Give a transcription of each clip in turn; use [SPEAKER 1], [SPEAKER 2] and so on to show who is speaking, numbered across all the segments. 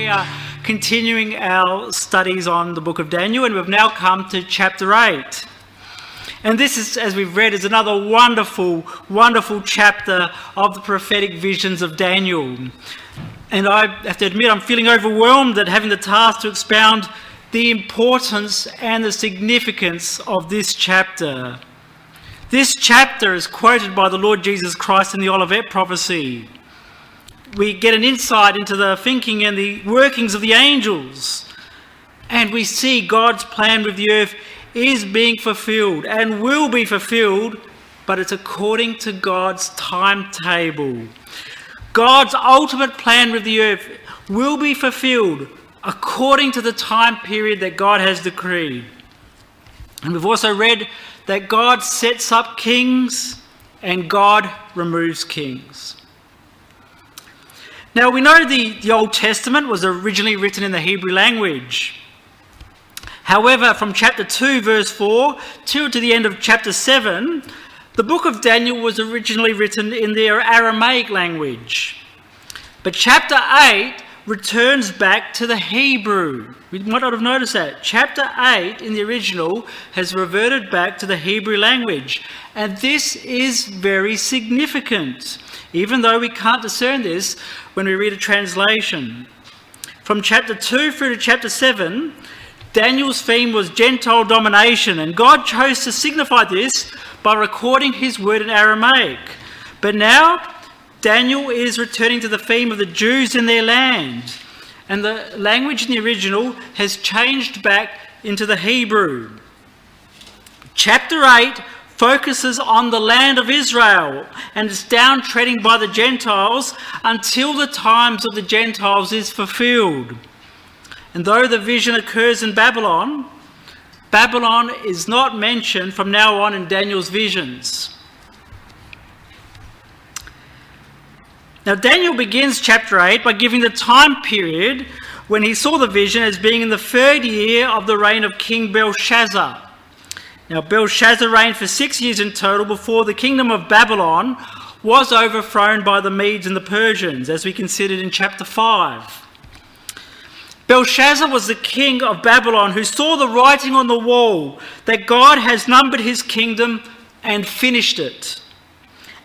[SPEAKER 1] we are continuing our studies on the book of Daniel, and we've now come to chapter 8. And this is, as we've read, is another wonderful, wonderful chapter of the prophetic visions of Daniel. And I have to admit, I'm feeling overwhelmed at having the task to expound the importance and the significance of this chapter. This chapter is quoted by the Lord Jesus Christ in the Olivet prophecy we get an insight into the thinking and the workings of the angels. And we see God's plan with the earth is being fulfilled and will be fulfilled, but it's according to God's timetable. God's ultimate plan with the earth will be fulfilled according to the time period that God has decreed. And we've also read that God sets up kings and God removes kings. Now we know the, the Old Testament was originally written in the Hebrew language. However, from chapter 2, verse 4, till to the end of chapter 7, the book of Daniel was originally written in the Aramaic language. But chapter 8 returns back to the Hebrew. We might not have noticed that. Chapter 8 in the original has reverted back to the Hebrew language. And this is very significant, even though we can't discern this when we read a translation. From chapter 2 through to chapter 7, Daniel's theme was Gentile domination, and God chose to signify this by recording his word in Aramaic. But now Daniel is returning to the theme of the Jews in their land. And the language in the original has changed back into the Hebrew. Chapter 8 focuses on the land of Israel and its downtreading by the Gentiles until the times of the Gentiles is fulfilled. And though the vision occurs in Babylon, Babylon is not mentioned from now on in Daniel's visions. Now, Daniel begins chapter 8 by giving the time period when he saw the vision as being in the third year of the reign of King Belshazzar. Now, Belshazzar reigned for six years in total before the kingdom of Babylon was overthrown by the Medes and the Persians, as we considered in chapter 5. Belshazzar was the king of Babylon who saw the writing on the wall that God has numbered his kingdom and finished it.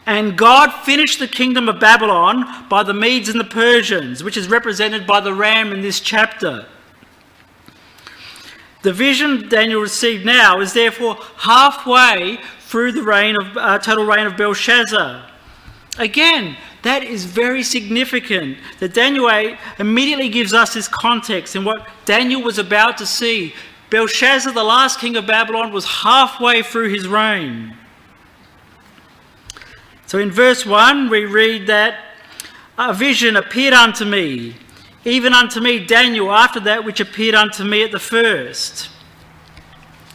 [SPEAKER 1] And God finished the kingdom of Babylon by the Medes and the Persians, which is represented by the ram in this chapter. The vision Daniel received now is therefore halfway through the reign of uh, total reign of Belshazzar. Again, that is very significant that Daniel 8 immediately gives us this context and what Daniel was about to see. Belshazzar, the last king of Babylon, was halfway through his reign. So in verse 1, we read that a vision appeared unto me, even unto me, Daniel, after that which appeared unto me at the first.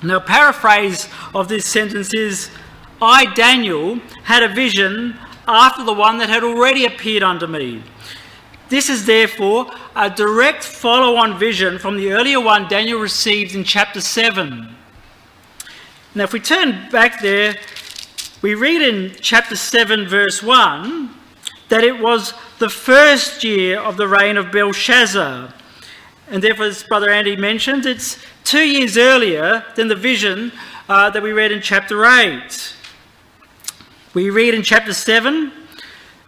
[SPEAKER 1] Now, a paraphrase of this sentence is I, Daniel, had a vision after the one that had already appeared unto me. This is therefore a direct follow on vision from the earlier one Daniel received in chapter 7. Now, if we turn back there we read in chapter 7, verse 1, that it was the first year of the reign of Belshazzar. And therefore, as Brother Andy mentioned, it's two years earlier than the vision uh, that we read in chapter 8. We read in chapter 7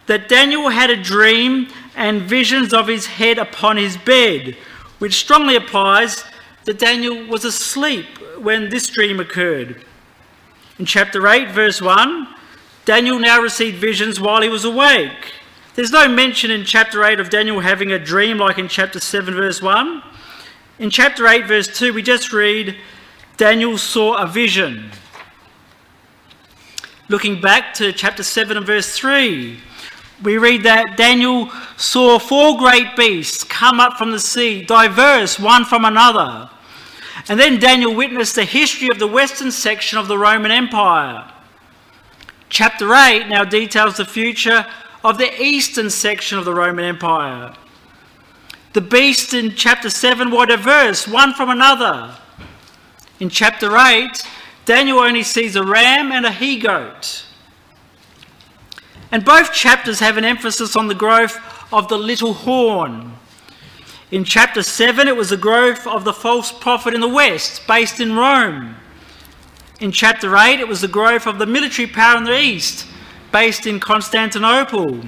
[SPEAKER 1] that Daniel had a dream and visions of his head upon his bed, which strongly implies that Daniel was asleep when this dream occurred. In chapter 8, verse 1, Daniel now received visions while he was awake. There's no mention in chapter 8 of Daniel having a dream like in chapter 7, verse 1. In chapter 8, verse 2, we just read, Daniel saw a vision. Looking back to chapter 7 and verse 3, we read that Daniel saw four great beasts come up from the sea, diverse one from another. And then Daniel witnessed the history of the western section of the Roman Empire. Chapter 8 now details the future of the eastern section of the Roman Empire. The beasts in chapter 7 were diverse, one from another. In chapter 8, Daniel only sees a ram and a he goat. And both chapters have an emphasis on the growth of the little horn, in chapter 7, it was the growth of the false prophet in the West, based in Rome. In chapter 8, it was the growth of the military power in the East, based in Constantinople.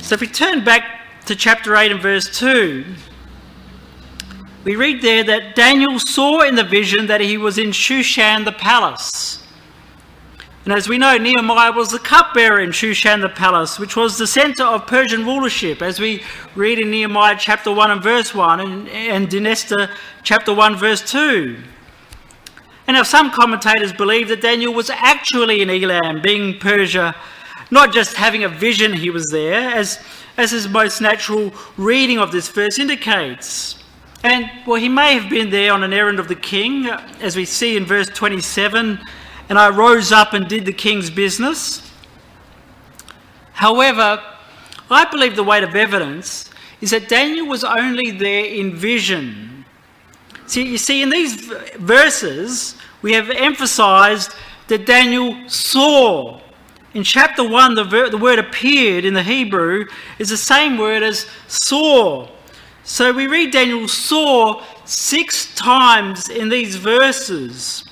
[SPEAKER 1] So if we turn back to chapter 8 and verse 2, we read there that Daniel saw in the vision that he was in Shushan the palace. And as we know, Nehemiah was the cupbearer in Shushan the palace, which was the center of Persian rulership, as we read in Nehemiah chapter 1 and verse 1 and, and in Esther chapter 1 verse 2. And now some commentators believe that Daniel was actually in Elam, being Persia, not just having a vision he was there, as, as his most natural reading of this verse indicates. And well, he may have been there on an errand of the king, as we see in verse 27 and I rose up and did the king's business. However, I believe the weight of evidence is that Daniel was only there in vision. See, you see, in these verses, we have emphasized that Daniel saw. In chapter 1, the, ver- the word appeared in the Hebrew is the same word as saw. So we read Daniel saw six times in these verses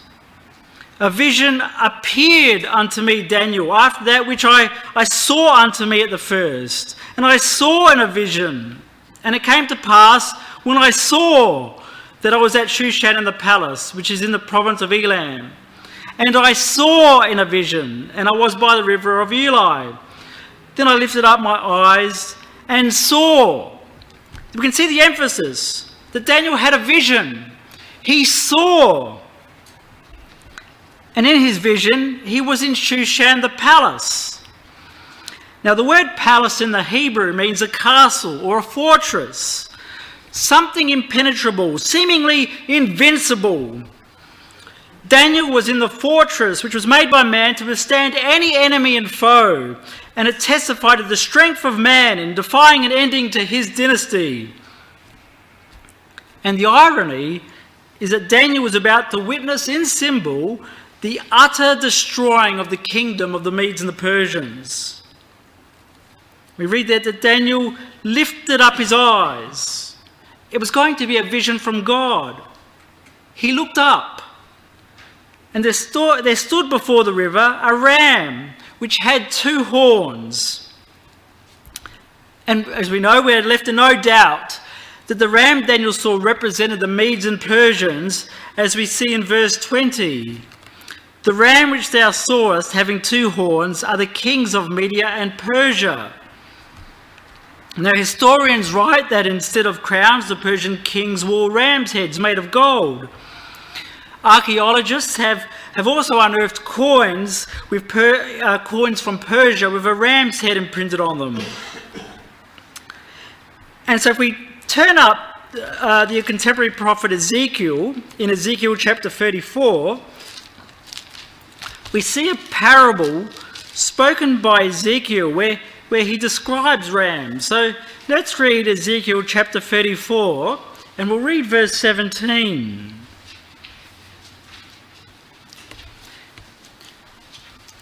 [SPEAKER 1] a vision appeared unto me, Daniel, after that which I, I saw unto me at the first. And I saw in a vision. And it came to pass when I saw that I was at Shushan in the palace, which is in the province of Elam. And I saw in a vision, and I was by the river of Ulai. Then I lifted up my eyes and saw. We can see the emphasis that Daniel had a vision. He saw and in his vision, he was in Shushan the palace. Now, the word palace in the Hebrew means a castle or a fortress, something impenetrable, seemingly invincible. Daniel was in the fortress which was made by man to withstand any enemy and foe, and it testified to the strength of man in defying an ending to his dynasty. And the irony is that Daniel was about to witness in symbol the utter destroying of the kingdom of the Medes and the Persians. We read there that Daniel lifted up his eyes. It was going to be a vision from God. He looked up, and there, there stood before the river a ram which had two horns. And as we know, we are left in no doubt that the ram Daniel saw represented the Medes and Persians, as we see in verse 20. The ram which thou sawest having two horns are the kings of Media and Persia. Now, historians write that instead of crowns, the Persian kings wore ram's heads made of gold. Archaeologists have, have also unearthed coins, with per, uh, coins from Persia with a ram's head imprinted on them. And so, if we turn up uh, the contemporary prophet Ezekiel in Ezekiel chapter 34, we see a parable spoken by Ezekiel where, where he describes rams. So let's read Ezekiel chapter 34 and we'll read verse 17.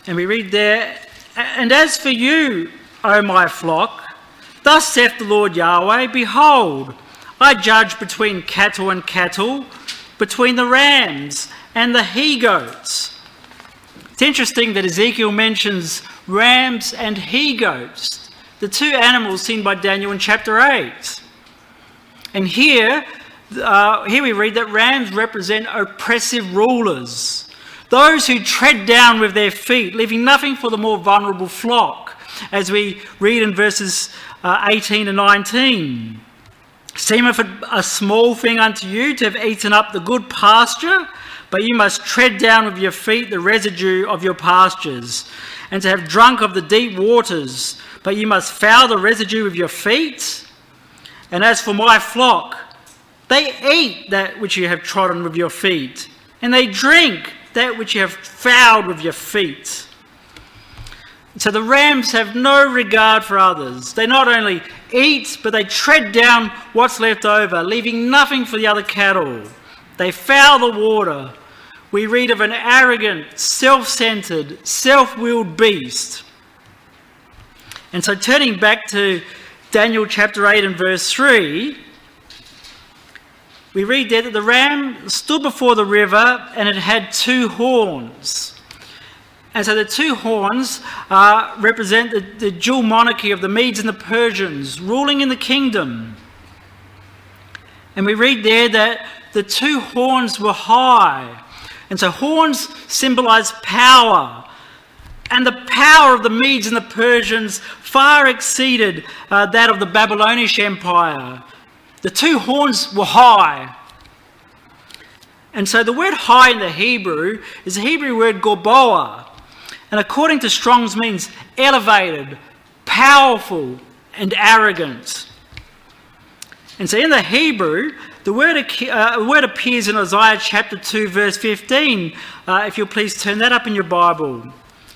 [SPEAKER 1] And we read there, And as for you, O my flock, thus saith the Lord Yahweh, Behold, I judge between cattle and cattle, between the rams and the he goats. It's interesting that Ezekiel mentions rams and he goats, the two animals seen by Daniel in chapter 8. And here, uh, here we read that rams represent oppressive rulers, those who tread down with their feet, leaving nothing for the more vulnerable flock, as we read in verses uh, 18 and 19. Seemeth a small thing unto you to have eaten up the good pasture but you must tread down with your feet the residue of your pastures, and to have drunk of the deep waters, but you must foul the residue with your feet. And as for my flock, they eat that which you have trodden with your feet, and they drink that which you have fouled with your feet. So the rams have no regard for others. They not only eat, but they tread down what's left over, leaving nothing for the other cattle. They foul the water. We read of an arrogant, self centered, self willed beast. And so, turning back to Daniel chapter 8 and verse 3, we read there that the ram stood before the river and it had two horns. And so the two horns uh, represent the, the dual monarchy of the Medes and the Persians ruling in the kingdom. And we read there that the two horns were high. And so horns symbolize power. And the power of the Medes and the Persians far exceeded uh, that of the Babylonish Empire. The two horns were high. And so the word high in the Hebrew is the Hebrew word gorboa. And according to Strong's means elevated, powerful, and arrogant. And so in the Hebrew, the word, uh, word appears in Isaiah chapter 2, verse 15. Uh, if you'll please turn that up in your Bible.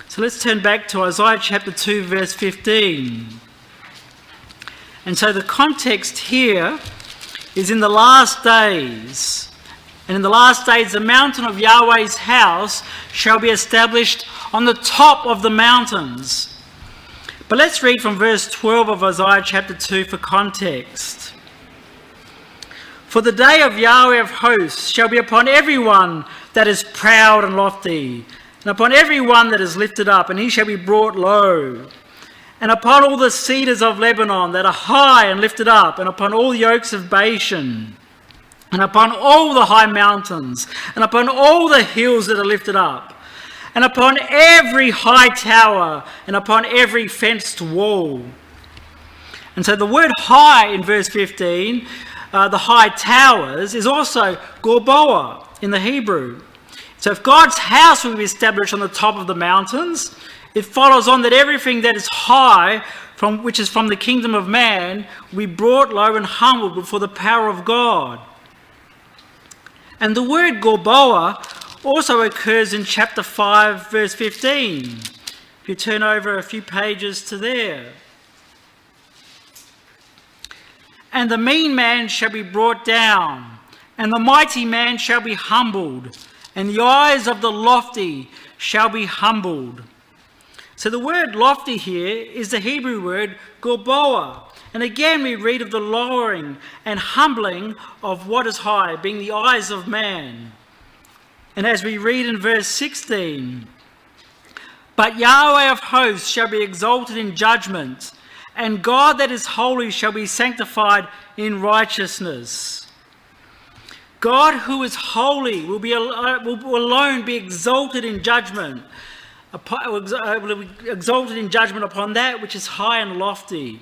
[SPEAKER 1] So let's turn back to Isaiah chapter 2, verse 15. And so the context here is in the last days. And in the last days, the mountain of Yahweh's house shall be established on the top of the mountains. But let's read from verse 12 of Isaiah chapter 2 for context. For the day of Yahweh of hosts shall be upon everyone that is proud and lofty, and upon everyone that is lifted up, and he shall be brought low. And upon all the cedars of Lebanon that are high and lifted up, and upon all the oaks of Bashan, and upon all the high mountains, and upon all the hills that are lifted up, and upon every high tower, and upon every fenced wall. And so the word high in verse 15 uh, the high towers is also Gorboa in the Hebrew. So if God's house will be established on the top of the mountains, it follows on that everything that is high, from, which is from the kingdom of man, we brought low and humbled before the power of God. And the word Gorboa also occurs in chapter 5, verse 15. If you turn over a few pages to there. And the mean man shall be brought down, and the mighty man shall be humbled, and the eyes of the lofty shall be humbled. So the word lofty here is the Hebrew word gorboa. And again, we read of the lowering and humbling of what is high, being the eyes of man. And as we read in verse 16, but Yahweh of hosts shall be exalted in judgment and God that is holy shall be sanctified in righteousness. God who is holy will, be, uh, will alone be exalted in judgment, uh, uh, exalted in judgment upon that which is high and lofty.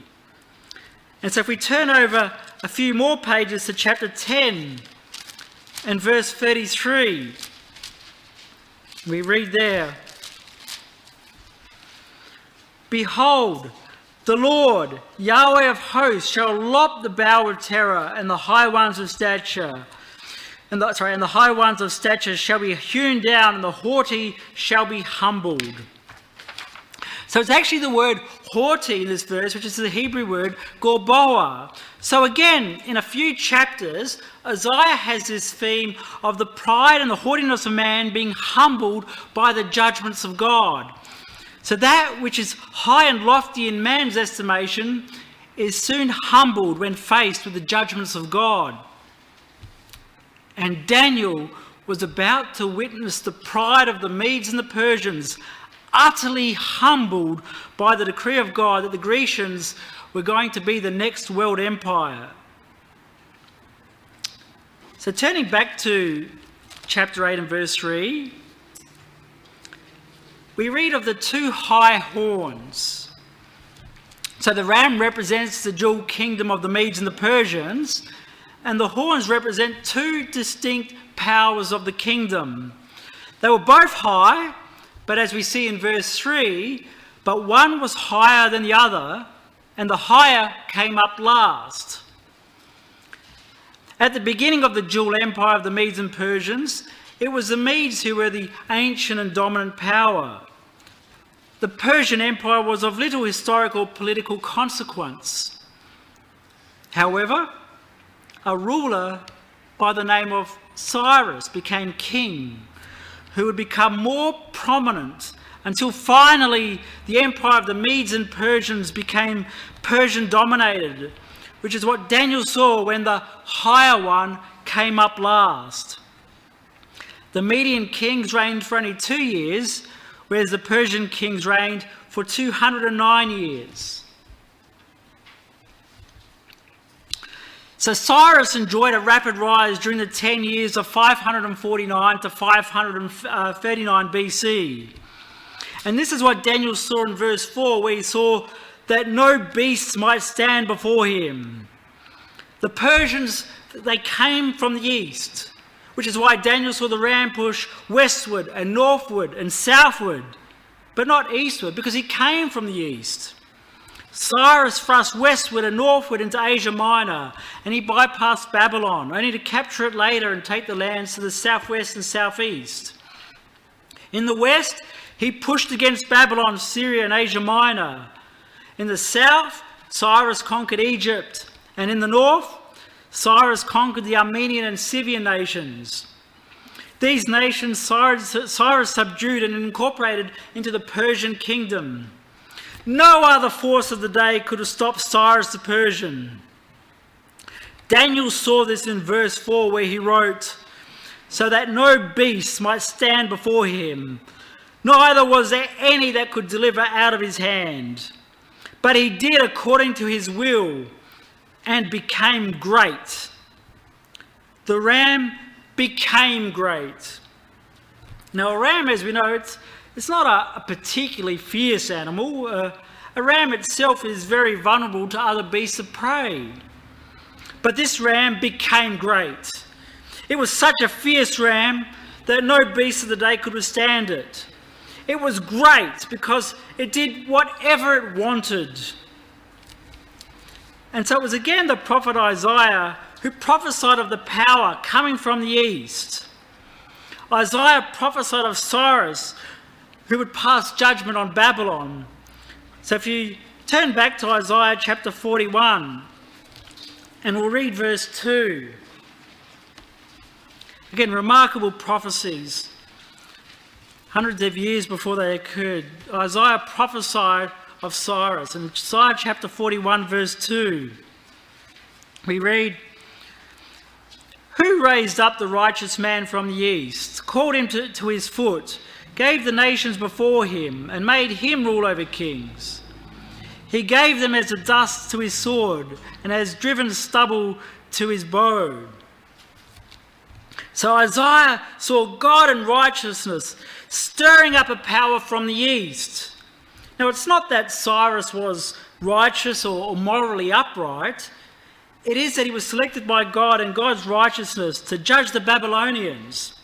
[SPEAKER 1] And so if we turn over a few more pages to chapter 10 and verse 33, we read there Behold, the Lord, Yahweh of hosts, shall lop the bow of terror and the high ones of stature. And the, sorry, and the high ones of stature shall be hewn down, and the haughty shall be humbled. So it's actually the word haughty in this verse, which is the Hebrew word gorboa. So again, in a few chapters, Isaiah has this theme of the pride and the haughtiness of man being humbled by the judgments of God. So that which is high and lofty in man's estimation is soon humbled when faced with the judgments of God. And Daniel was about to witness the pride of the Medes and the Persians, utterly humbled by the decree of God that the Grecians were going to be the next world empire. So, turning back to chapter 8 and verse 3, we read of the two high horns. So the ram represents the dual kingdom of the Medes and the Persians, and the horns represent two distinct powers of the kingdom. They were both high, but as we see in verse 3, but one was higher than the other, and the higher came up last. At the beginning of the dual empire of the Medes and Persians, it was the Medes who were the ancient and dominant power. The Persian Empire was of little historical political consequence. However, a ruler by the name of Cyrus became king, who would become more prominent until finally the empire of the Medes and Persians became Persian dominated, which is what Daniel saw when the higher one came up last. The Median kings reigned for only two years, whereas the Persian kings reigned for 209 years. So Cyrus enjoyed a rapid rise during the 10 years of 549 to 539 BC. And this is what Daniel saw in verse 4, where he saw that no beasts might stand before him. The Persians, they came from the east which is why Daniel saw the ram push westward and northward and southward, but not eastward, because he came from the east. Cyrus thrust westward and northward into Asia Minor, and he bypassed Babylon, only to capture it later and take the lands to the southwest and southeast. In the west, he pushed against Babylon, Syria, and Asia Minor. In the south, Cyrus conquered Egypt, and in the north, Cyrus conquered the Armenian and Scythian nations. These nations Cyrus, Cyrus subdued and incorporated into the Persian kingdom. No other force of the day could have stopped Cyrus the Persian. Daniel saw this in verse 4 where he wrote, So that no beast might stand before him, neither was there any that could deliver out of his hand. But he did according to his will and became great. The ram became great. Now, a ram, as we know, it's, it's not a, a particularly fierce animal. Uh, a ram itself is very vulnerable to other beasts of prey. But this ram became great. It was such a fierce ram that no beast of the day could withstand it. It was great because it did whatever it wanted. And so it was again the prophet Isaiah who prophesied of the power coming from the east. Isaiah prophesied of Cyrus who would pass judgment on Babylon. So if you turn back to Isaiah chapter 41 and we'll read verse 2. Again, remarkable prophecies. Hundreds of years before they occurred, Isaiah prophesied of Cyrus. In Isaiah chapter 41, verse 2, we read, Who raised up the righteous man from the east, called him to, to his foot, gave the nations before him, and made him rule over kings? He gave them as the dust to his sword, and as driven stubble to his bow. So Isaiah saw God and righteousness stirring up a power from the east. Now, it's not that Cyrus was righteous or morally upright. It is that he was selected by God and God's righteousness to judge the Babylonians.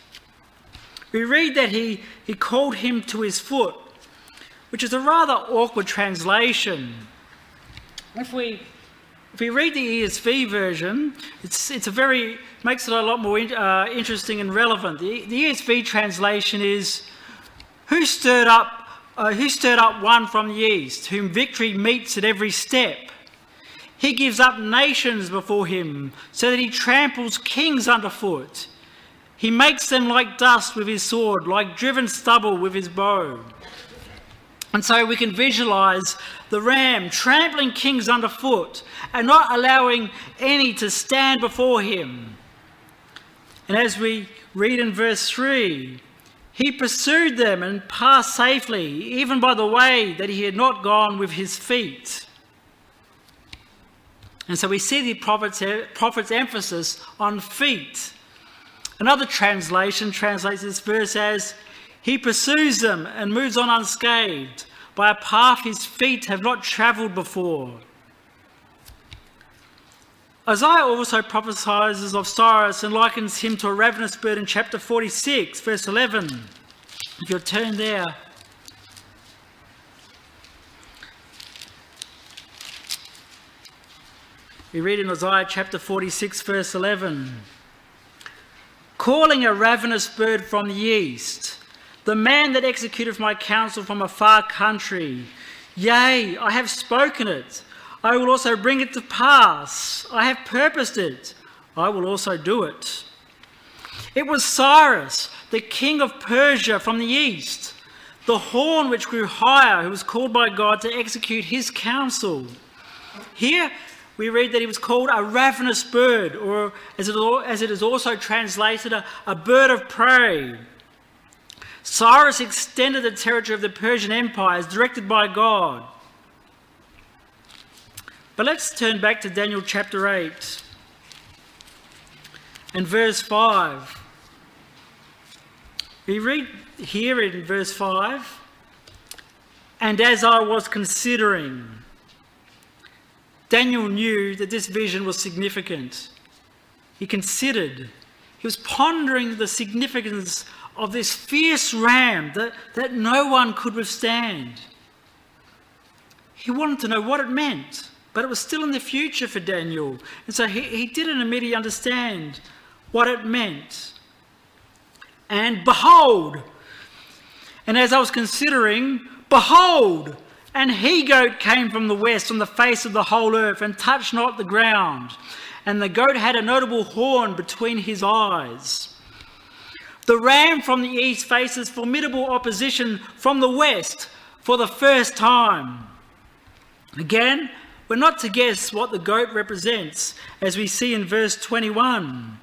[SPEAKER 1] We read that he, he called him to his foot, which is a rather awkward translation. If we, if we read the ESV version, it's, it's a very, makes it a lot more in, uh, interesting and relevant. The, the ESV translation is, Who stirred up uh, who stirred up one from the east, whom victory meets at every step. He gives up nations before him, so that he tramples kings underfoot. He makes them like dust with his sword, like driven stubble with his bow. And so we can visualize the ram trampling kings underfoot and not allowing any to stand before him. And as we read in verse 3, he pursued them and passed safely, even by the way that he had not gone with his feet. And so we see the prophet's, prophet's emphasis on feet. Another translation translates this verse as He pursues them and moves on unscathed by a path his feet have not travelled before. Isaiah also prophesies of Cyrus and likens him to a ravenous bird in chapter 46, verse 11. If you'll turn there. We read in Isaiah chapter 46, verse 11 Calling a ravenous bird from the east, the man that executeth my counsel from a far country. Yea, I have spoken it. I will also bring it to pass. I have purposed it. I will also do it. It was Cyrus, the king of Persia from the east, the horn which grew higher, who was called by God to execute his counsel. Here we read that he was called a ravenous bird, or as it is also translated, a bird of prey. Cyrus extended the territory of the Persian Empire as directed by God. But let's turn back to Daniel chapter 8 and verse 5. We read here in verse 5 And as I was considering, Daniel knew that this vision was significant. He considered, he was pondering the significance of this fierce ram that, that no one could withstand. He wanted to know what it meant but it was still in the future for Daniel. And so he, he didn't immediately understand what it meant. And behold, and as I was considering, behold, an he goat came from the west on the face of the whole earth and touched not the ground. And the goat had a notable horn between his eyes. The ram from the east faces formidable opposition from the west for the first time. Again, we're not to guess what the goat represents, as we see in verse 21.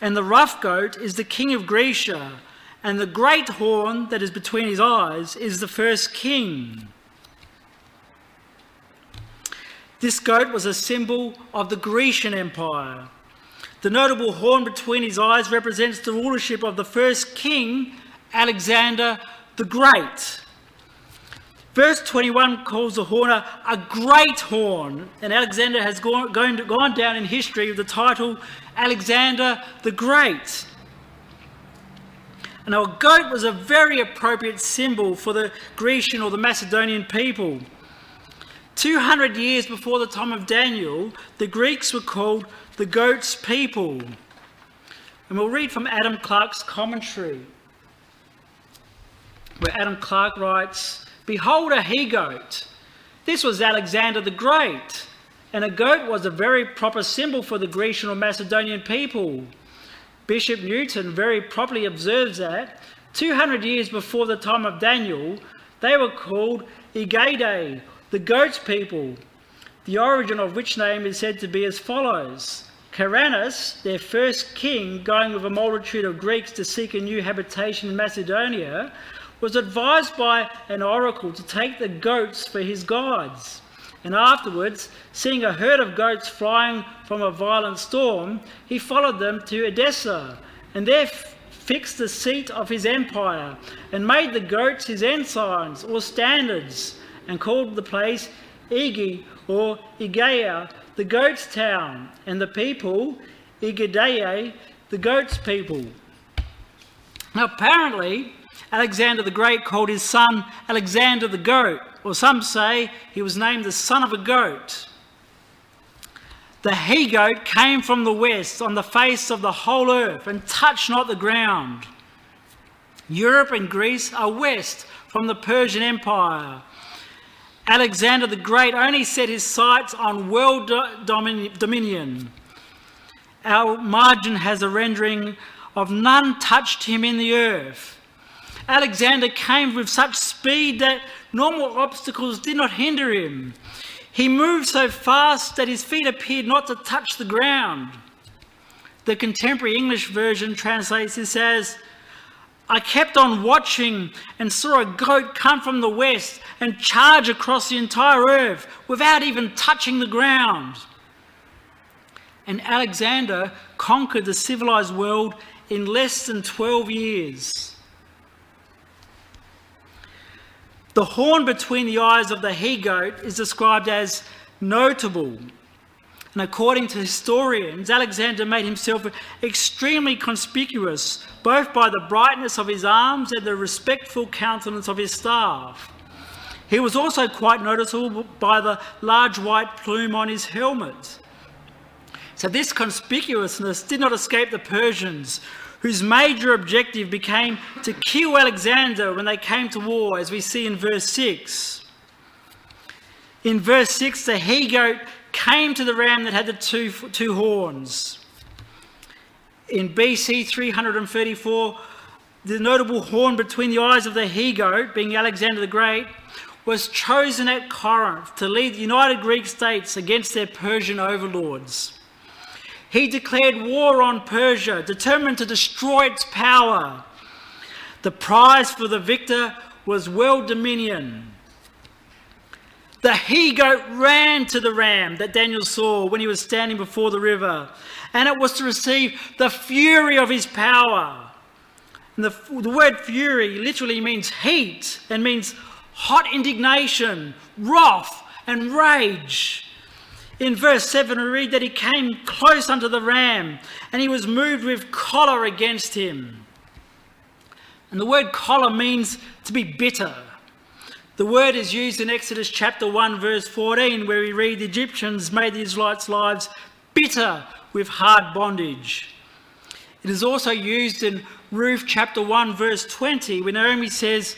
[SPEAKER 1] And the rough goat is the king of Grecia, and the great horn that is between his eyes is the first king. This goat was a symbol of the Grecian Empire. The notable horn between his eyes represents the rulership of the first king, Alexander the Great. Verse 21 calls the horn a, a great horn, and Alexander has gone, gone down in history with the title Alexander the Great. Now, a goat was a very appropriate symbol for the Grecian or the Macedonian people. 200 years before the time of Daniel, the Greeks were called the goat's people. And we'll read from Adam Clarke's commentary, where Adam Clarke writes Behold a he goat. This was Alexander the Great, and a goat was a very proper symbol for the Grecian or Macedonian people. Bishop Newton very properly observes that 200 years before the time of Daniel, they were called Egade, the goat's people, the origin of which name is said to be as follows. Caranus, their first king, going with a multitude of Greeks to seek a new habitation in Macedonia, was advised by an oracle to take the goats for his gods. And afterwards, seeing a herd of goats flying from a violent storm, he followed them to Edessa, and there f- fixed the seat of his empire, and made the goats his ensigns or standards, and called the place Igi or Egea, the goat's town, and the people Egidae, the goat's people. Now, apparently, Alexander the Great called his son Alexander the Goat, or some say he was named the son of a goat. The he goat came from the west on the face of the whole earth and touched not the ground. Europe and Greece are west from the Persian Empire. Alexander the Great only set his sights on world dominion. Our margin has a rendering of none touched him in the earth. Alexander came with such speed that normal obstacles did not hinder him. He moved so fast that his feet appeared not to touch the ground. The contemporary English version translates this as I kept on watching and saw a goat come from the west and charge across the entire earth without even touching the ground. And Alexander conquered the civilized world in less than 12 years. The horn between the eyes of the he goat is described as notable. And according to historians, Alexander made himself extremely conspicuous, both by the brightness of his arms and the respectful countenance of his staff. He was also quite noticeable by the large white plume on his helmet. So, this conspicuousness did not escape the Persians, whose major objective became to kill Alexander when they came to war, as we see in verse 6. In verse 6, the he goat came to the ram that had the two, two horns. In BC 334, the notable horn between the eyes of the he goat, being Alexander the Great, was chosen at Corinth to lead the united Greek states against their Persian overlords. He declared war on Persia, determined to destroy its power. The prize for the victor was world dominion. The he goat ran to the ram that Daniel saw when he was standing before the river, and it was to receive the fury of his power. And the, the word fury literally means heat and means hot indignation, wrath, and rage in verse 7, we read that he came close unto the ram and he was moved with choler against him. And the word choler means to be bitter. The word is used in Exodus chapter 1, verse 14, where we read the Egyptians made the Israelites' lives bitter with hard bondage. It is also used in Ruth chapter 1, verse 20, when Naomi says,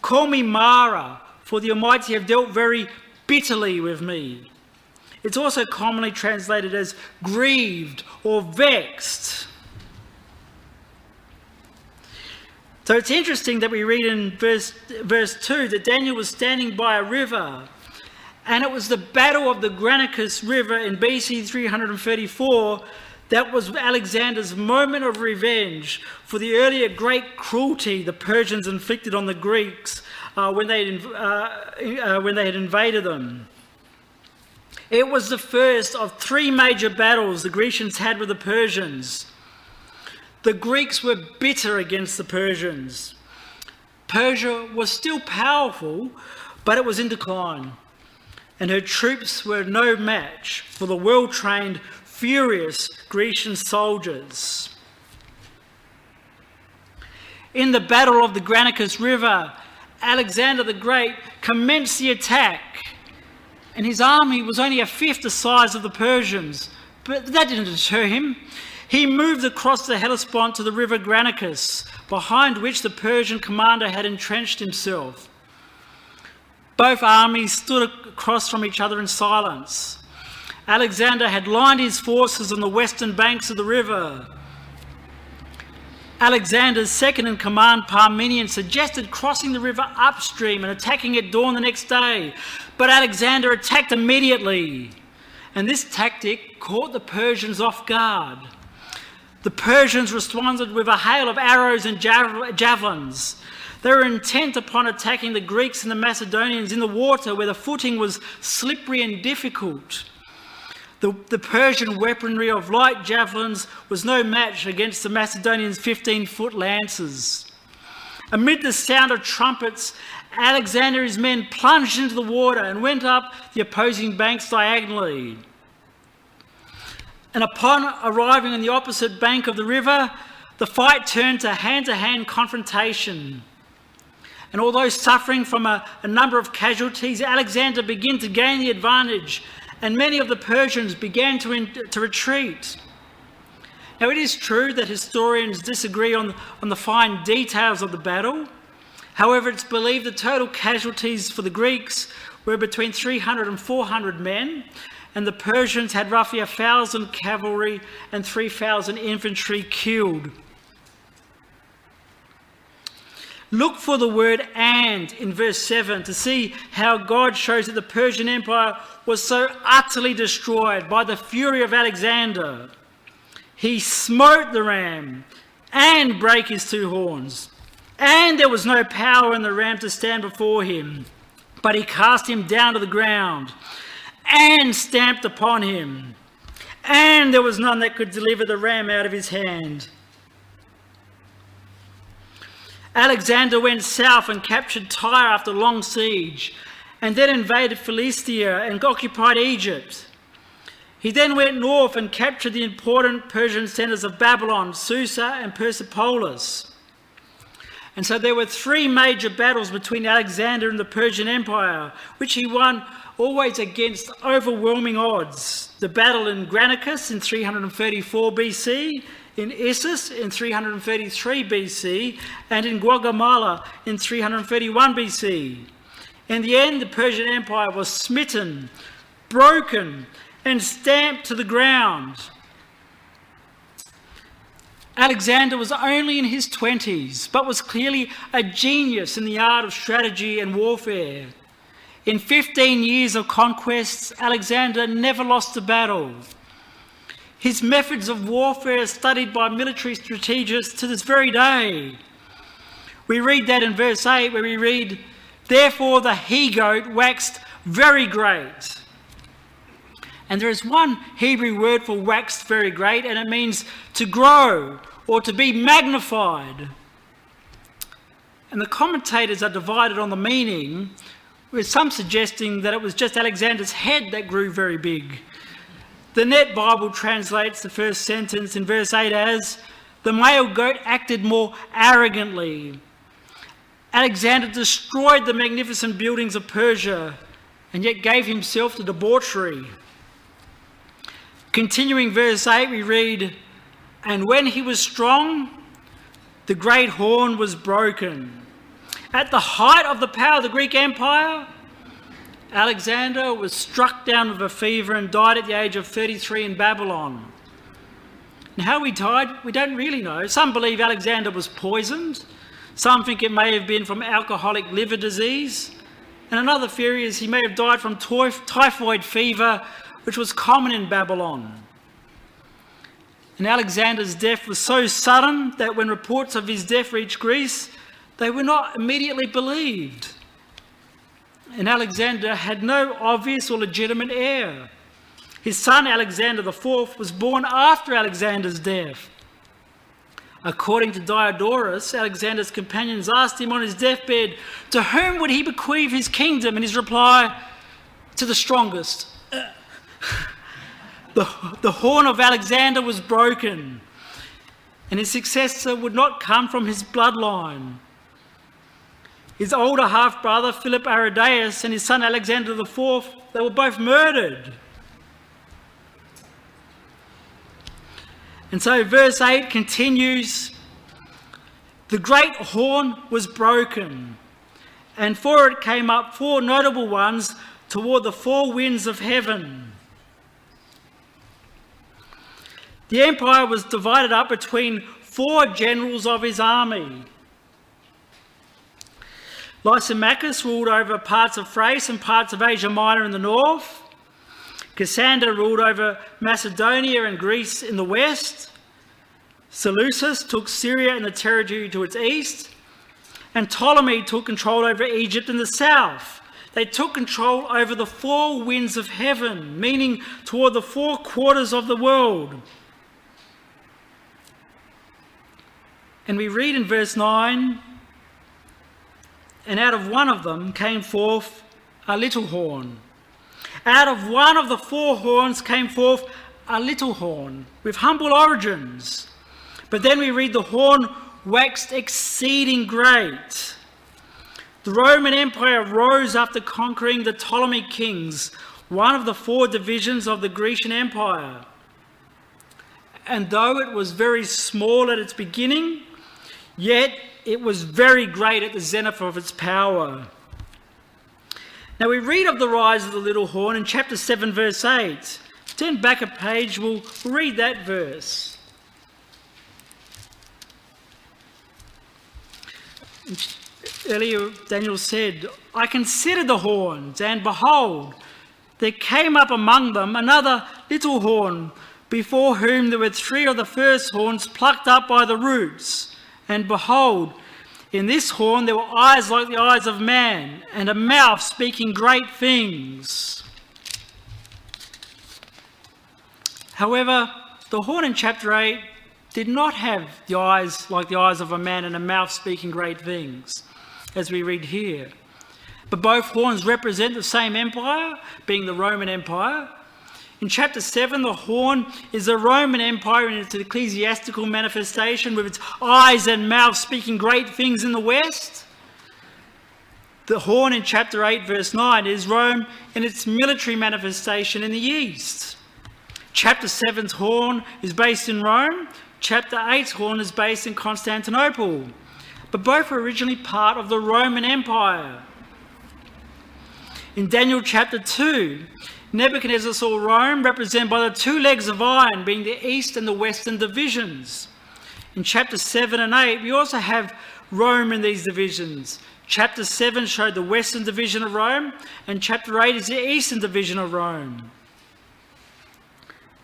[SPEAKER 1] Call me Mara, for the Almighty have dealt very bitterly with me. It's also commonly translated as grieved or vexed. So it's interesting that we read in verse, verse 2 that Daniel was standing by a river, and it was the Battle of the Granicus River in BC 334 that was Alexander's moment of revenge for the earlier great cruelty the Persians inflicted on the Greeks uh, when, they uh, uh, when they had invaded them. It was the first of three major battles the Grecians had with the Persians. The Greeks were bitter against the Persians. Persia was still powerful, but it was in decline, and her troops were no match for the well trained, furious Grecian soldiers. In the Battle of the Granicus River, Alexander the Great commenced the attack and his army was only a fifth the size of the Persians. But that didn't deter him. He moved across the Hellespont to the river Granicus, behind which the Persian commander had entrenched himself. Both armies stood across from each other in silence. Alexander had lined his forces on the western banks of the river. Alexander's second in command, Parmenion, suggested crossing the river upstream and attacking at dawn the next day. But Alexander attacked immediately, and this tactic caught the Persians off guard. The Persians responded with a hail of arrows and javelins. They were intent upon attacking the Greeks and the Macedonians in the water where the footing was slippery and difficult. The, the, Persian weaponry of light javelins was no match against the Macedonians' 15 foot lances. Amid the sound of trumpets Alexander's men plunged into the water and went up the opposing banks diagonally. And upon arriving on the opposite bank of the river, the fight turned to hand to hand confrontation. And although suffering from a, a, number of casualties, Alexander began to gain the advantage, and many of the Persians began to, in, to retreat. Now, it is true that historians disagree on, on the fine details of the battle. However, it's believed the total casualties for the Greeks were between 300 and 400 men, and the Persians had roughly 1,000 cavalry and 3,000 infantry killed. Look for the word and in verse 7 to see how God shows that the Persian Empire was so utterly destroyed by the fury of Alexander. He smote the ram and brake his two horns. And there was no power in the ram to stand before him, but he cast him down to the ground and stamped upon him. And there was none that could deliver the ram out of his hand. Alexander went south and captured Tyre after long siege, and then invaded Philistia and occupied Egypt. He then went north and captured the important Persian centres of Babylon, Susa, and Persepolis. And so there were three major battles between Alexander and the Persian Empire, which he won always against overwhelming odds. The battle in Granicus in 334 BC, in Issus in 333 BC, and in Gaugamela in 331 BC. In the end, the Persian Empire was smitten, broken, and stamped to the ground. Alexander was only in his 20s, but was clearly a genius in the art of strategy and warfare. In 15 years of conquests, Alexander never lost a battle. His methods of warfare are studied by military strategists to this very day. We read that in verse 8, where we read, Therefore the he goat waxed very great. And there is one Hebrew word for waxed very great, and it means to grow or to be magnified. And the commentators are divided on the meaning, with some suggesting that it was just Alexander's head that grew very big. The Net Bible translates the first sentence in verse 8 as The male goat acted more arrogantly. Alexander destroyed the magnificent buildings of Persia and yet gave himself to debauchery. Continuing verse 8, we read, And when he was strong, the great horn was broken. At the height of the power of the Greek Empire, Alexander was struck down with a fever and died at the age of 33 in Babylon. And how he died, we don't really know. Some believe Alexander was poisoned. Some think it may have been from alcoholic liver disease. And another theory is he may have died from typhoid fever which was common in Babylon. And Alexander's death was so sudden that when reports of his death reached Greece, they were not immediately believed. And Alexander had no obvious or legitimate heir. His son Alexander IV was born after Alexander's death. According to Diodorus, Alexander's companions asked him on his deathbed, To whom would he bequeath his kingdom? And his reply, To the strongest. the, the horn of Alexander was broken, and his successor would not come from his bloodline. His older half brother, Philip Aridaeus, and his son Alexander IV, they were both murdered. And so, verse 8 continues The great horn was broken, and for it came up four notable ones toward the four winds of heaven. The empire was divided up between four generals of his army. Lysimachus ruled over parts of Thrace and parts of Asia Minor in the north. Cassander ruled over Macedonia and Greece in the west. Seleucus took Syria and the territory to its east. And Ptolemy took control over Egypt in the south. They took control over the four winds of heaven, meaning toward the four quarters of the world. And we read in verse 9 And out of one of them came forth a little horn. Out of one of the four horns came forth a little horn with humble origins. But then we read the horn waxed exceeding great. The Roman Empire rose after conquering the Ptolemy kings, one of the four divisions of the Grecian Empire. And though it was very small at its beginning, Yet it was very great at the zenith of its power. Now we read of the rise of the little horn in chapter 7, verse 8. Turn back a page, we'll read that verse. Earlier, Daniel said, I considered the horns, and behold, there came up among them another little horn, before whom there were three of the first horns plucked up by the roots. And behold, in this horn there were eyes like the eyes of man, and a mouth speaking great things. However, the horn in chapter 8 did not have the eyes like the eyes of a man and a mouth speaking great things, as we read here. But both horns represent the same empire, being the Roman Empire, in chapter 7, the horn is the Roman Empire in its ecclesiastical manifestation, with its eyes and mouth speaking great things in the West. The horn in chapter 8, verse 9, is Rome in its military manifestation in the East. Chapter 7's horn is based in Rome, chapter 8's horn is based in Constantinople, but both were originally part of the Roman Empire. In Daniel chapter 2, Nebuchadnezzar saw Rome represented by the two legs of iron, being the east and the western divisions. In chapter 7 and 8, we also have Rome in these divisions. Chapter 7 showed the western division of Rome, and chapter 8 is the eastern division of Rome.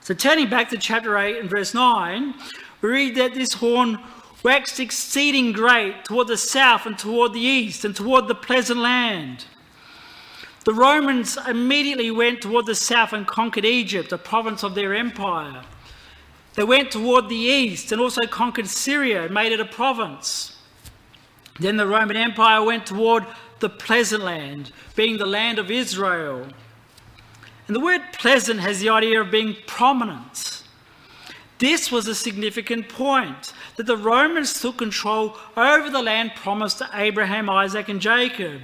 [SPEAKER 1] So, turning back to chapter 8 and verse 9, we read that this horn waxed exceeding great toward the south and toward the east and toward the pleasant land. The Romans immediately went toward the south and conquered Egypt, a province of their empire. They went toward the east and also conquered Syria and made it a province. Then the Roman Empire went toward the pleasant land, being the land of Israel. And the word pleasant has the idea of being prominent. This was a significant point that the Romans took control over the land promised to Abraham, Isaac, and Jacob.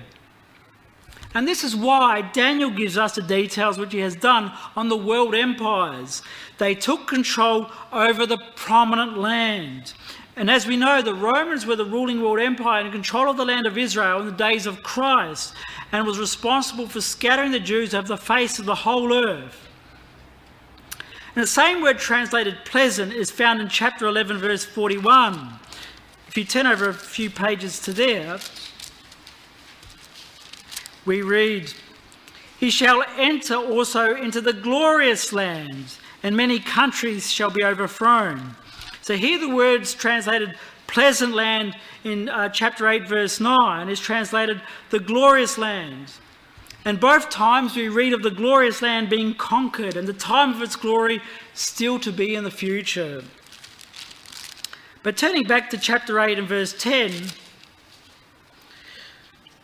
[SPEAKER 1] And this is why Daniel gives us the details which he has done on the world empires. They took control over the prominent land. And as we know, the Romans were the ruling world empire in control of the land of Israel in the days of Christ and was responsible for scattering the Jews over the face of the whole earth. And the same word translated pleasant is found in chapter 11, verse 41. If you turn over a few pages to there, we read, He shall enter also into the glorious land, and many countries shall be overthrown. So here the words translated pleasant land in uh, chapter 8, verse 9 is translated the glorious land. And both times we read of the glorious land being conquered and the time of its glory still to be in the future. But turning back to chapter 8 and verse 10,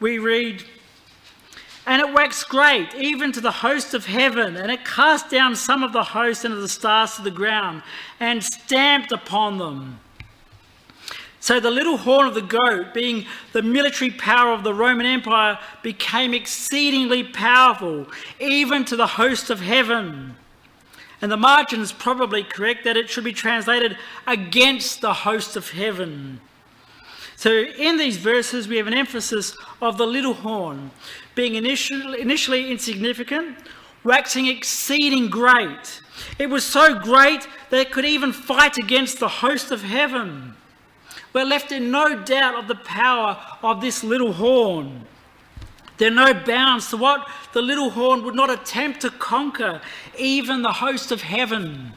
[SPEAKER 1] we read, and it waxed great, even to the host of heaven, and it cast down some of the hosts and of the stars to the ground, and stamped upon them. So the little horn of the goat, being the military power of the Roman Empire, became exceedingly powerful, even to the host of heaven. And the margin is probably correct that it should be translated against the host of heaven. So in these verses, we have an emphasis of the little horn being initially, initially insignificant, waxing exceeding great. It was so great that it could even fight against the host of heaven. We're left in no doubt of the power of this little horn. There are no bounds to what the little horn would not attempt to conquer, even the host of heaven.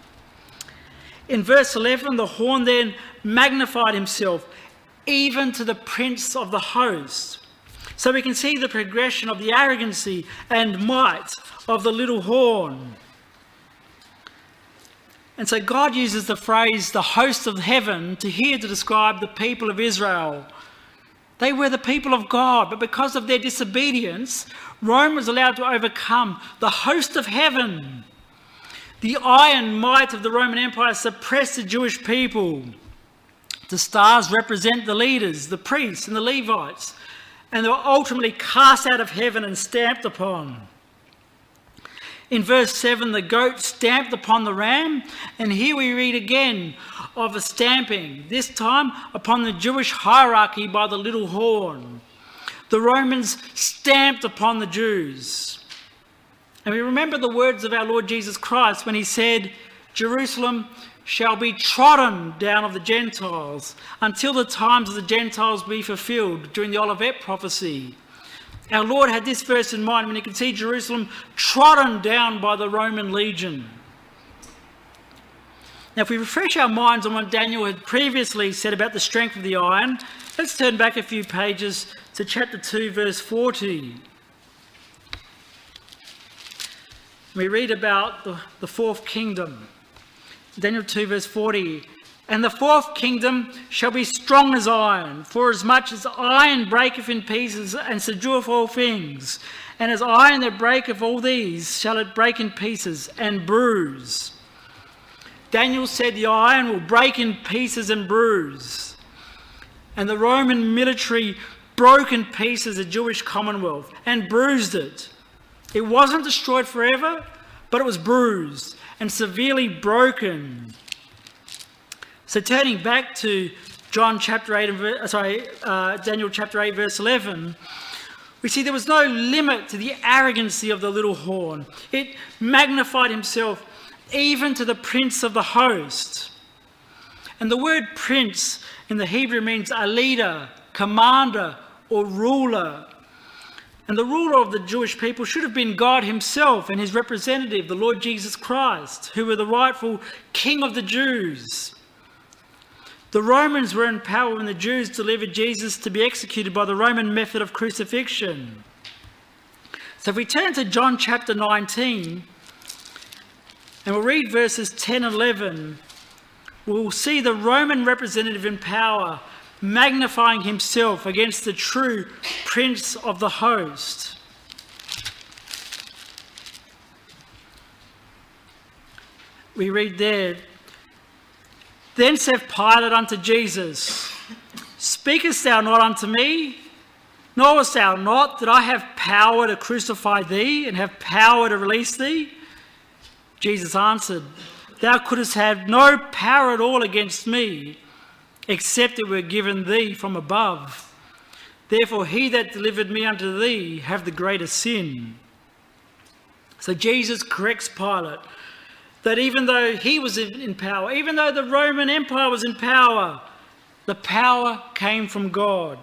[SPEAKER 1] In verse 11, the horn then magnified himself, even to the prince of the host. So we can see the progression of the arrogancy and might of the little horn. And so God uses the phrase the host of heaven to here to describe the people of Israel. They were the people of God, but because of their disobedience, Rome was allowed to overcome the host of heaven. The iron might of the Roman Empire suppressed the Jewish people. The stars represent the leaders, the priests, and the Levites and they were ultimately cast out of heaven and stamped upon. In verse 7, the goat stamped upon the ram, and here we read again of a stamping, this time upon the Jewish hierarchy by the little horn. The Romans stamped upon the Jews. And we remember the words of our Lord Jesus Christ when he said, Jerusalem, shall be trodden down of the Gentiles until the times of the Gentiles be fulfilled during the Olivet prophecy. Our Lord had this verse in mind when he could see Jerusalem trodden down by the Roman legion. Now, if we refresh our minds on what Daniel had previously said about the strength of the iron, let's turn back a few pages to chapter 2, verse 40. We read about the, the fourth kingdom. Daniel 2, verse 40. And the fourth kingdom shall be strong as iron, for as much as iron breaketh in pieces and subdueth all things, and as iron that breaketh all these shall it break in pieces and bruise. Daniel said the iron will break in pieces and bruise. And the Roman military broke in pieces the Jewish commonwealth and bruised it. It wasn't destroyed forever, but it was bruised and severely broken. So turning back to John chapter 8 and uh, sorry, uh, Daniel chapter 8 verse 11, we see there was no limit to the arrogancy of the little horn. It magnified himself even to the prince of the host. And the word prince in the Hebrew means a leader, commander, or ruler. And the ruler of the Jewish people should have been God himself and his representative, the Lord Jesus Christ, who were the rightful king of the Jews. The Romans were in power when the Jews delivered Jesus to be executed by the Roman method of crucifixion. So if we turn to John chapter 19, and we'll read verses 10 and 11, we'll see the Roman representative in power magnifying himself against the true Prince of the host. We read there Then said Pilate unto Jesus, Speakest thou not unto me? Knowest thou not that I have power to crucify thee and have power to release thee? Jesus answered, Thou couldst have no power at all against me except it were given thee from above. Therefore, he that delivered me unto thee have the greater sin. So Jesus corrects Pilate that even though he was in power, even though the Roman Empire was in power, the power came from God.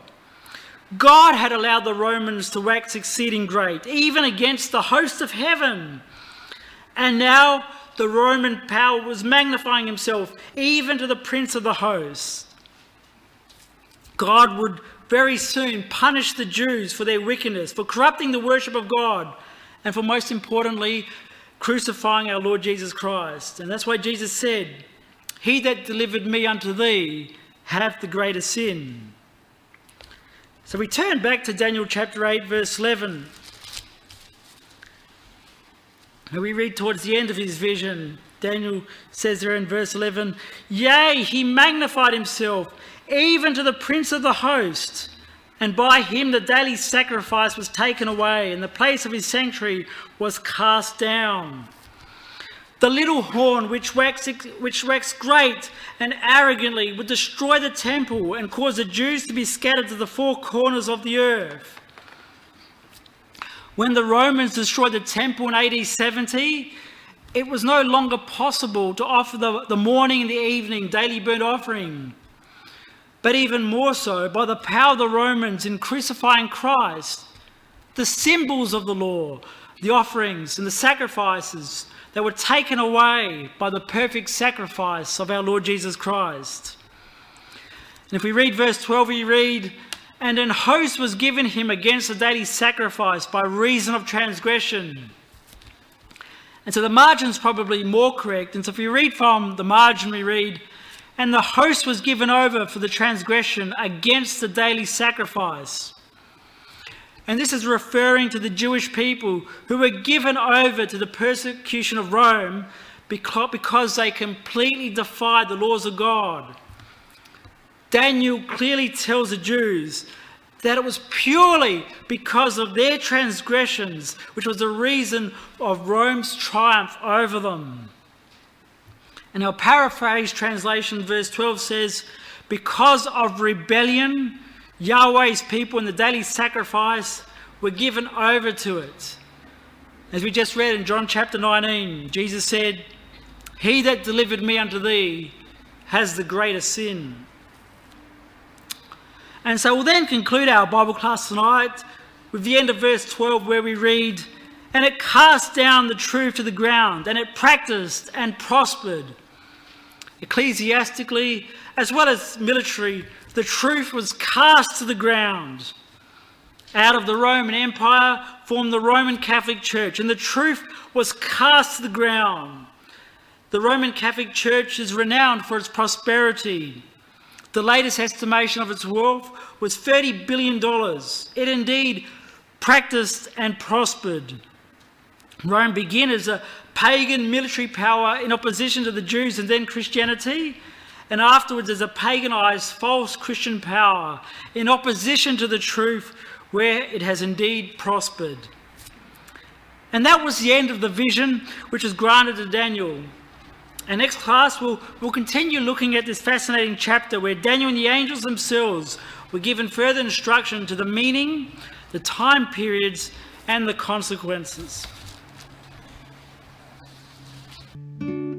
[SPEAKER 1] God had allowed the Romans to wax exceeding great, even against the host of heaven. And now the Roman power was magnifying himself, even to the prince of the hosts. God would very soon punish the Jews for their wickedness, for corrupting the worship of God, and for most importantly, crucifying our Lord Jesus Christ. And that's why Jesus said, He that delivered me unto thee hath the greater sin. So we turn back to Daniel chapter 8, verse 11. And we read towards the end of his vision, Daniel says there in verse 11, Yea, he magnified himself even to the prince of the host. And by him the daily sacrifice was taken away, and the place of his sanctuary was cast down. The little horn which waxed, which waxed great and arrogantly would destroy the temple and cause the Jews to be scattered to the four corners of the earth. When the Romans destroyed the temple in AD 70, it was no longer possible to offer the, the morning and the evening daily burnt offering but even more so by the power of the Romans in crucifying Christ. The symbols of the law, the offerings and the sacrifices that were taken away by the perfect sacrifice of our Lord Jesus Christ. And if we read verse 12, we read, And an host was given him against the daily sacrifice by reason of transgression. And so the margin's probably more correct. And so if we read from the margin, we read, and the host was given over for the transgression against the daily sacrifice. And this is referring to the Jewish people who were given over to the persecution of Rome because they completely defied the laws of God. Daniel clearly tells the Jews that it was purely because of their transgressions, which was the reason of Rome's triumph over them. And our paraphrase translation, verse 12 says, Because of rebellion, Yahweh's people in the daily sacrifice were given over to it. As we just read in John chapter 19, Jesus said, He that delivered me unto thee has the greater sin. And so we'll then conclude our Bible class tonight with the end of verse 12 where we read, and it cast down the truth to the ground, and it practiced and prospered. Ecclesiastically, as well as military, the truth was cast to the ground. Out of the Roman Empire formed the Roman Catholic Church, and the truth was cast to the ground. The Roman Catholic Church is renowned for its prosperity. The latest estimation of its wealth was $30 billion. It indeed practiced and prospered. Rome began as a pagan military power in opposition to the Jews and then Christianity, and afterwards as a paganized false Christian power in opposition to the truth where it has indeed prospered. And that was the end of the vision which was granted to Daniel. And next class, we'll, we'll continue looking at this fascinating chapter where Daniel and the angels themselves were given further instruction to the meaning, the time periods, and the consequences thank you